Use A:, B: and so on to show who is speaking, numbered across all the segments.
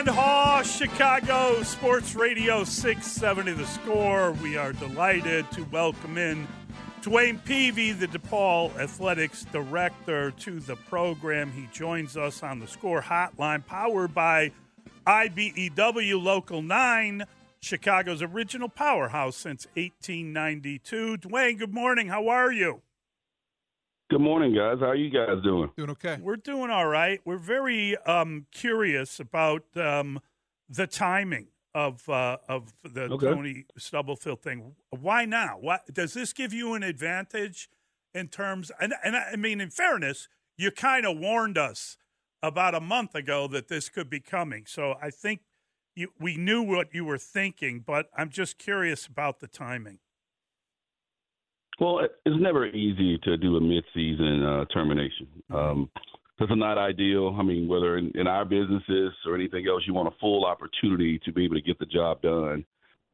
A: And Haugh, Chicago Sports Radio 670 The Score. We are delighted to welcome in DeWayne Peevy, the DePaul Athletics Director, to the program. He joins us on the Score Hotline, powered by IBEW Local 9, Chicago's original powerhouse since 1892. DeWayne, good morning. How are you?
B: Good morning, guys. How are you guys doing?
C: Doing okay.
A: We're doing all right. We're very um, curious about um, the timing of uh, of the
B: Okay.
A: Tony Stubblefield thing. Why now? What does this give you an advantage in terms? And, and I mean, in fairness, you kind of warned us about a month ago that this could be coming. So I think you, we knew what you were thinking, but I'm just curious about the timing.
B: Well, it's never easy to do a mid-season uh, termination. Um, this not ideal. I mean, whether in, in our businesses or anything else, you want a full opportunity to be able to get the job done.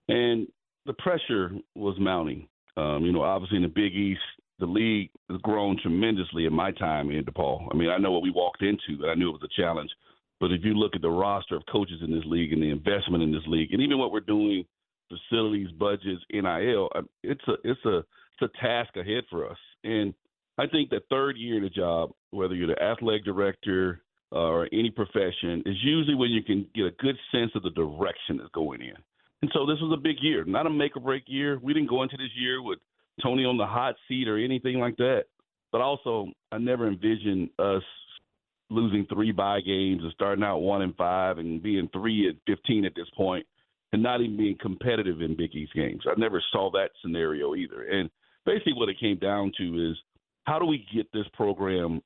B: And the pressure was mounting. Um, you know, obviously in the Big East, the league has grown tremendously in my time in DePaul. I mean, I know what we walked into, and I knew it was a challenge. But if you look at the roster of coaches in this league and the investment in this league, and even what we're doing, facilities, budgets, NIL, uh, it's a it's a it's a task ahead for us. And I think the third year in the job, whether you're the athletic director uh, or any profession, is usually when you can get a good sense of the direction that's going in. And so this was a big year, not a make or break year. We didn't go into this year with Tony on the hot seat or anything like that. But also, I never envisioned us losing three buy games and starting out one and five and being three and fifteen at this point, and not even being competitive in Big East games. I never saw that scenario either. And basically, what it came down to is how do we get this program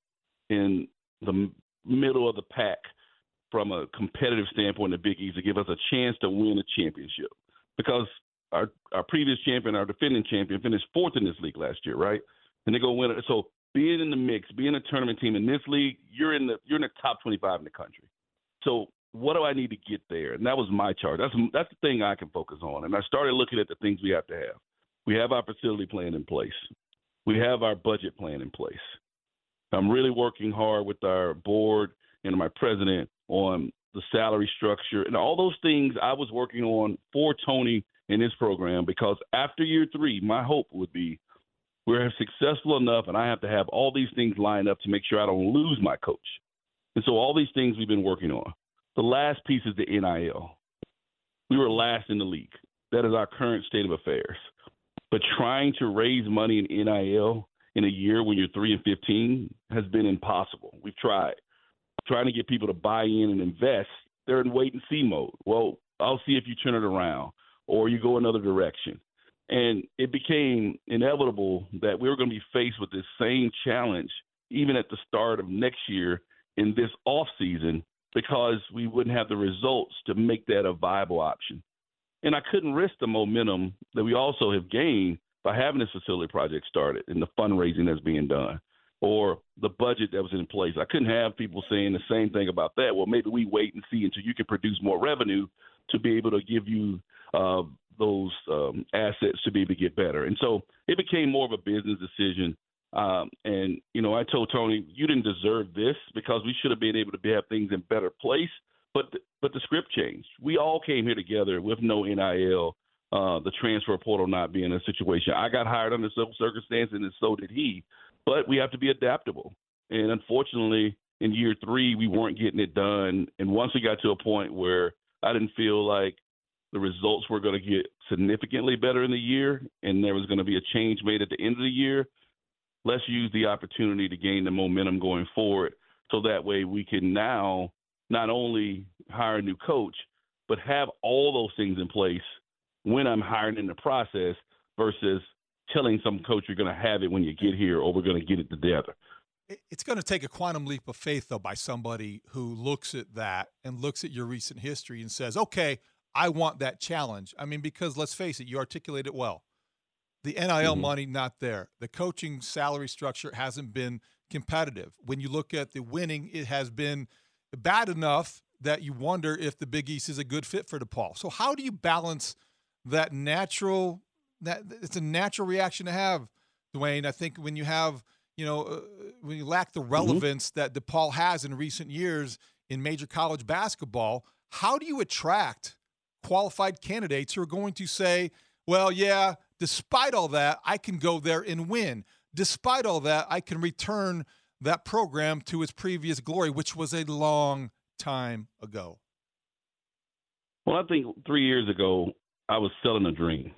B: in the middle of the pack from a competitive standpoint in the Big East to give us a chance to win a championship? Because our our previous champion, our defending champion, finished fourth in this league last year, right? And they go win it. So being in the mix, being a tournament team in this league, you're in the you're in the top 25 in the country. So what do I need to get there? And that was my charge. That's that's the thing I can focus on. And I started looking at the things we have to have. We have our facility plan in place. We have our budget plan in place. I'm really working hard with our board and my president on the salary structure and all those things I was working on for Tony in his program because after year three, my hope would be we're successful enough and I have to have all these things lined up to make sure I don't lose my coach. And so all these things we've been working on. The last piece is the NIL. We were last in the league. That is our current state of affairs. But trying to raise money in NIL in a year when you're three and fifteen has been impossible. We've tried. Trying to get people to buy in and invest, they're in wait and see mode. Well, I'll see if you turn it around or you go another direction. And it became inevitable that we were going to be faced with this same challenge even at the start of next year in this off season because we wouldn't have the results to make that a viable option. And I couldn't risk the momentum that we also have gained by having this facility project started and the fundraising that's being done or the budget that was in place. I couldn't have people saying the same thing about that. Well, maybe we wait and see until you can produce more revenue to be able to give you uh, those um, assets to be able to get better. And so it became more of a business decision. Um, and you know, I told Tony, you didn't deserve this because we should have been able to have things in better place. But but the script changed. We all came here together with no NIL, uh, the transfer portal not being a situation. I got hired under some circumstances, and so did he. but we have to be adaptable. And unfortunately, in year three, we weren't getting it done. And once we got to a point where I didn't feel like the results were going to get significantly better in the year and there was going to be a change made at the end of the year, let's use the opportunity to gain the momentum going forward so that way we can now not only hire a new coach, but have all those things in place when I'm hiring in the process versus telling some coach you're going to have it when you get here or we're going to get it together.
C: It's going to take a quantum leap of faith, though, by somebody who looks at that and looks at your recent history and says, okay, I want that challenge. I mean, because let's face it, you articulate it well. The NIL mm-hmm. money, not there. The coaching salary structure hasn't been competitive. When you look at the winning, it has been bad enough that you wonder if the Big East is a good fit for DePaul. So, how do you balance that natural? That it's a natural reaction to have, DeWayne. I think when you have you know, uh, when you lack the mm-hmm. relevance mm-hmm. that DePaul has in recent years in major college basketball, how do you attract qualified candidates who are going to say, well, yeah, despite all that, I can go there and win. Despite all that, I can return that program to its previous glory, which was a long time ago.
B: Well, I think three years ago, I was selling a dream,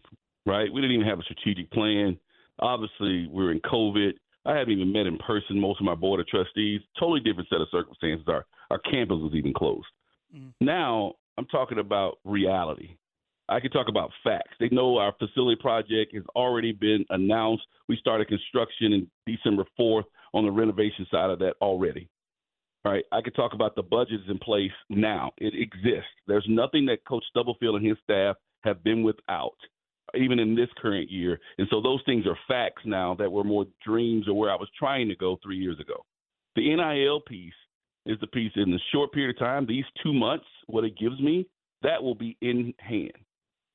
B: right? We didn't even have a strategic plan. Obviously, we are in COVID. I haven't even met in person most of my board of trustees. Totally different set of circumstances. Our our campus was even closed. Mm. Now I'm talking about reality. I can talk about facts. They know our facility project has already been announced. We started construction in December 4th on the renovation side of that already. All right. I could talk about the budgets in place now. It exists. There's nothing that Coach Stubblefield and his staff have been without even in this current year. And so those things are facts now that were more dreams or where I was trying to go three years ago. The NIL piece is the piece in the short period of time, these two months, what it gives me, that will be in hand.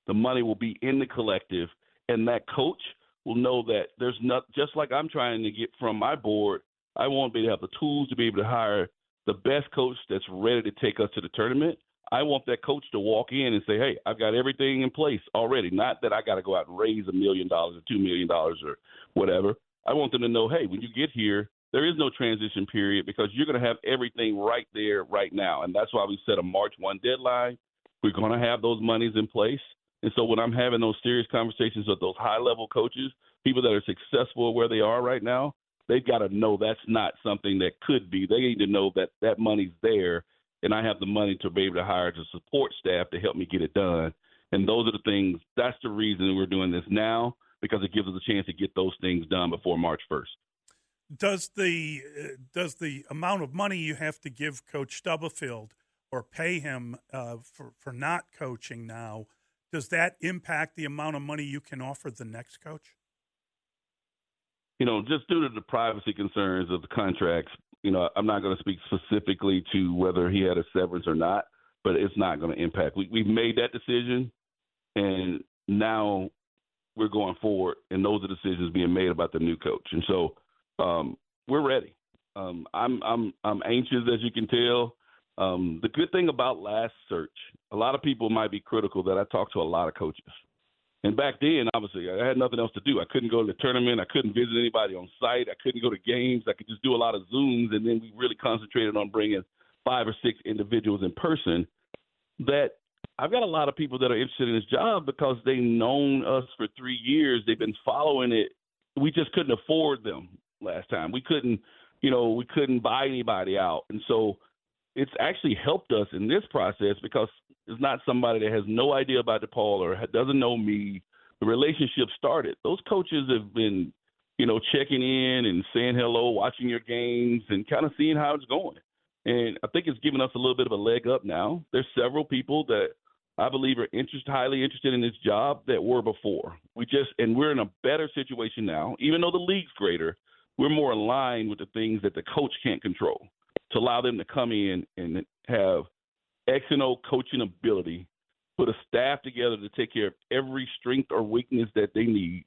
B: The money will be in the collective, and that coach will know that there's not just like I'm trying to get from my board. I want to be to have the tools to be able to hire the best coach that's ready to take us to the tournament. I want that coach to walk in and say, "Hey, I've got everything in place already. Not that I got to go out and raise a million dollars or two million dollars or whatever. I want them to know, hey, when you get here, there is no transition period because you're going to have everything right there, right now, and that's why we set a March one deadline. We're going to have those monies in place, and so when I'm having those serious conversations with those high level coaches, people that are successful where they are right now, they've got to know that's not something that could be. They need to know that that money's there and I have the money to be able to hire the support staff to help me get it done. And those are the things. That's the reason we're doing this now because it gives us a chance to get those things done before March first.
A: Does the uh, does the amount of money you have to give Coach Stubblefield or pay him uh, for for not coaching now? Does that impact the amount of money you can offer the next coach?
B: You know, just due to the privacy concerns of the contracts, you know, I'm not going to speak specifically to whether he had a severance or not, but it's not going to impact. We, we've made that decision, and now we're going forward, and those are decisions being made about the new coach. And so um, we're ready. Um, I'm I'm I'm anxious, as you can tell. Um, the good thing about last search, a lot of people might be critical that I talked to a lot of coaches. And back then, obviously, I had nothing else to do. I couldn't go to the tournament. I couldn't visit anybody on site. I couldn't go to games. I could just do a lot of Zooms. And then we really concentrated on bringing five or six individuals in person. That I've got a lot of people that are interested in this job because they've known us for three years. They've been following it. We just couldn't afford them last time. We couldn't, you know, we couldn't buy anybody out. And so it's actually helped us in this process because it's not somebody that has no idea about DePaul or doesn't know me. The relationship started. Those coaches have been, you know, checking in and saying hello, watching your games, and kind of seeing how it's going. And I think it's given us a little bit of a leg up now. There's several people that I believe are interest, highly interested in this job that were before. We just, and we're in a better situation now, even though the league's greater. We're more aligned with the things that the coach can't control to allow them to come in and have X and O coaching ability, put a staff together to take care of every strength or weakness that they need,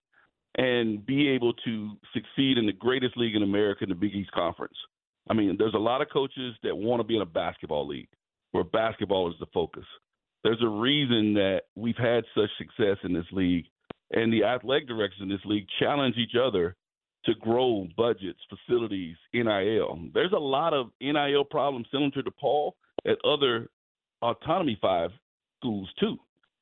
B: and be able to succeed in the greatest league in America, the Big East Conference. I mean, there's a lot of coaches that want to be in a basketball league where basketball is the focus. There's a reason that we've had such success in this league, and the athletic directors in this league challenge each other to grow budgets, facilities, NIL. There's a lot of NIL problems similar to DePaul at other autonomy five schools too.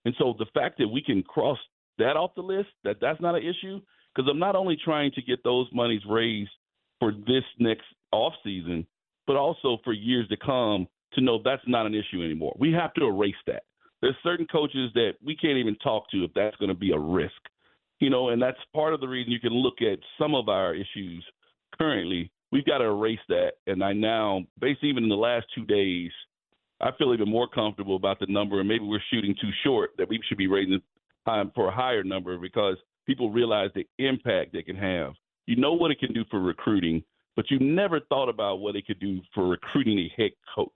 B: And so the fact that we can cross that off the list, that that's not an issue, because I'm not only trying to get those monies raised for this next off season, but also for years to come to know that's not an issue anymore. We have to erase that. There's certain coaches that we can't even talk to if that's going to be a risk. You know, and that's part of the reason you can look at some of our issues currently. We've got to erase that. And I now, based even in the last two days, I feel even more comfortable about the number, and maybe we're shooting too short. That we should be raising time for a higher number because people realize the impact they can have. You know what it can do for recruiting, but you never thought about what it could do for recruiting a head coach.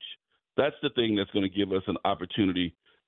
B: That's the thing that's going to give us an opportunity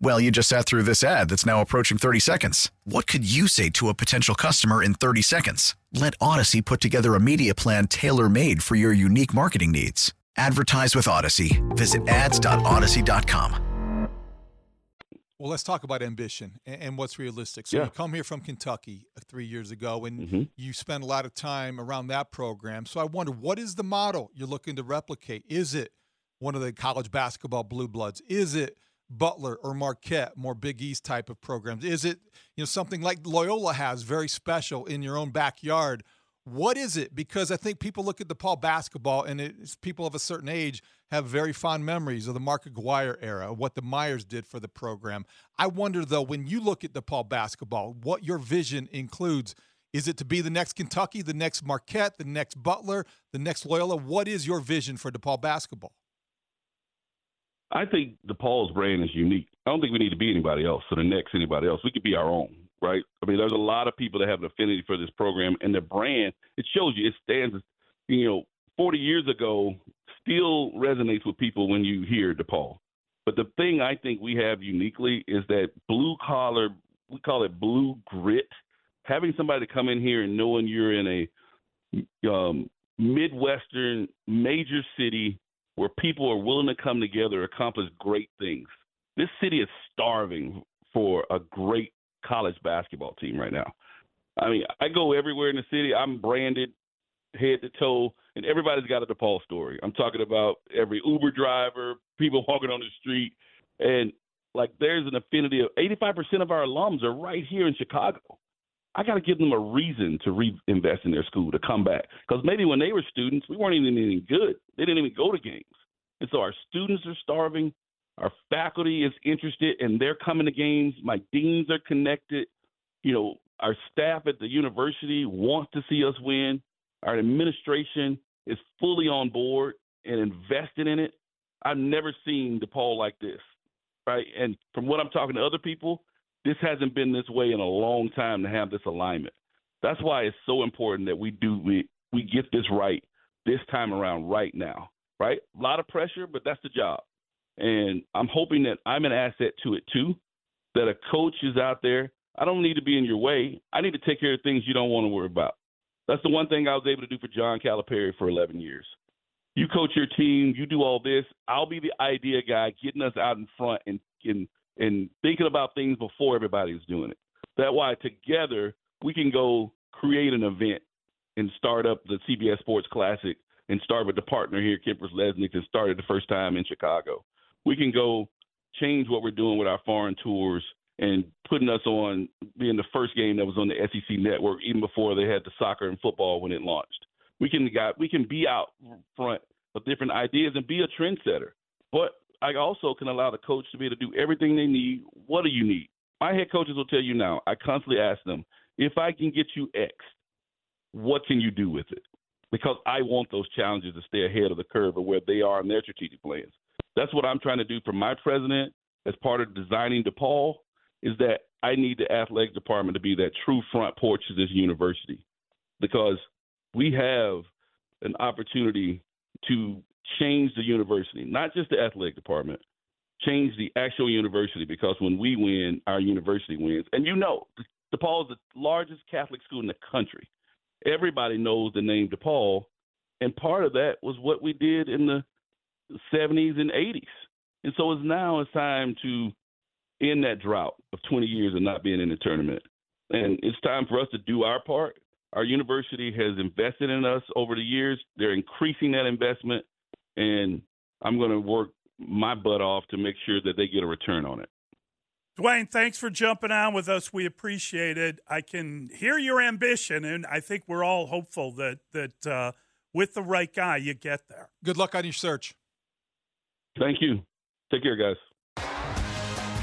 D: Well, you just sat through this ad that's now approaching 30 seconds. What could you say to a potential customer in 30 seconds? Let Odyssey put together a media plan tailor made for your unique marketing needs. Advertise with Odyssey. Visit ads.odyssey.com.
C: Well, let's talk about ambition and, and what's realistic. So,
B: Yeah.
C: you come here from Kentucky uh, three years ago, and
B: Mhm.
C: you spend a lot of time around that program. So, I wonder what is the model you're looking to replicate? Is it one of the college basketball blue bloods? Is it Butler or Marquette, more Big East type of programs? Is it you know something like Loyola has, very special in your own backyard? What is it? Because I think people look at DePaul basketball, and it's people of a certain age have very fond memories of the Mark Aguirre era, what the Meyers did for the program. I wonder though, when you look at DePaul basketball, what your vision includes. Is it to be the next Kentucky, the next Marquette, the next Butler, the next Loyola? What is your vision for DePaul basketball?
B: I think DePaul's brand is unique. I don't think we need to be anybody else or the next anybody else. We could be our own, right? I mean, there's a lot of people that have an affinity for this program, and the brand it shows you it stands. You know, 40 years ago, still resonates with people when you hear DePaul. But the thing I think we have uniquely is that blue collar, we call it blue grit. Having somebody come in here and knowing you're in a um, midwestern major city where people are willing to come together, accomplish great things. This city is starving for a great college basketball team right now. I mean, I go everywhere in the city. I'm branded head to toe, and everybody's got a DePaul story. I'm talking about every Uber driver, people walking on the street, and like there's an affinity of 85% of our alums are right here in Chicago. I got to give them a reason to reinvest in their school to come back because maybe when they were students, we weren't even any good. They didn't even go to games, and so our students are starving. Our faculty is interested, and they're coming to games. My deans are connected. You know, our staff at the university wants to see us win. Our administration is fully on board and invested in it. I've never seen DePaul like this, right? And from what I'm talking to other people, this hasn't been this way in a long time to have this alignment. That's why it's so important that we do we we get this right this time around right now, right? A lot of pressure, but that's the job. And I'm hoping that I'm an asset to it too. That a coach is out there. I don't need to be in your way. I need to take care of things you don't want to worry about. That's the one thing I was able to do for John Calipari for 11 years. you coach your team, you do all this. I'll be the idea guy, getting us out in front and and and thinking about things before everybody's doing it. That why together we can go create an event and start up the CBS Sports Classic and start with the partner here, Kippers Lesnick, and started the first time in Chicago. We can go change what we're doing with our foreign tours and putting us on being the first game that was on the SEC network even before they had the soccer and football when it launched. We can got we can be out front of different ideas and be a trendsetter. But I also can allow the coach to be able to do everything they need. What do you need? My head coaches will tell you now. I constantly ask them, if I can get you X, what can you do with it? Because I want those challenges to stay ahead of the curve of where they are in their strategic plans. That's what I'm trying to do for my president as part of designing DePaul is that I need the athletic department to be that true front porch of this university because we have an opportunity to change the university, not just the athletic department, change the actual university because when we win, our university wins. And you know, DePaul is the largest Catholic school in the country. Everybody knows the name DePaul, and part of that was what we did in the 70s and 80s. And so it's now it's time to end that drought of 20 years of not being in the tournament. And it's time for us to do our part. Our university has invested in us over the years. They're increasing that investment, and I'm going to work my butt off to make sure that they get a return on it.
A: DeWayne, thanks for jumping on with us. We appreciate it. I can hear your ambition, and I think we're all hopeful that that uh, with the right guy, you get there.
C: Good luck on your search.
B: Thank you. Take care, guys.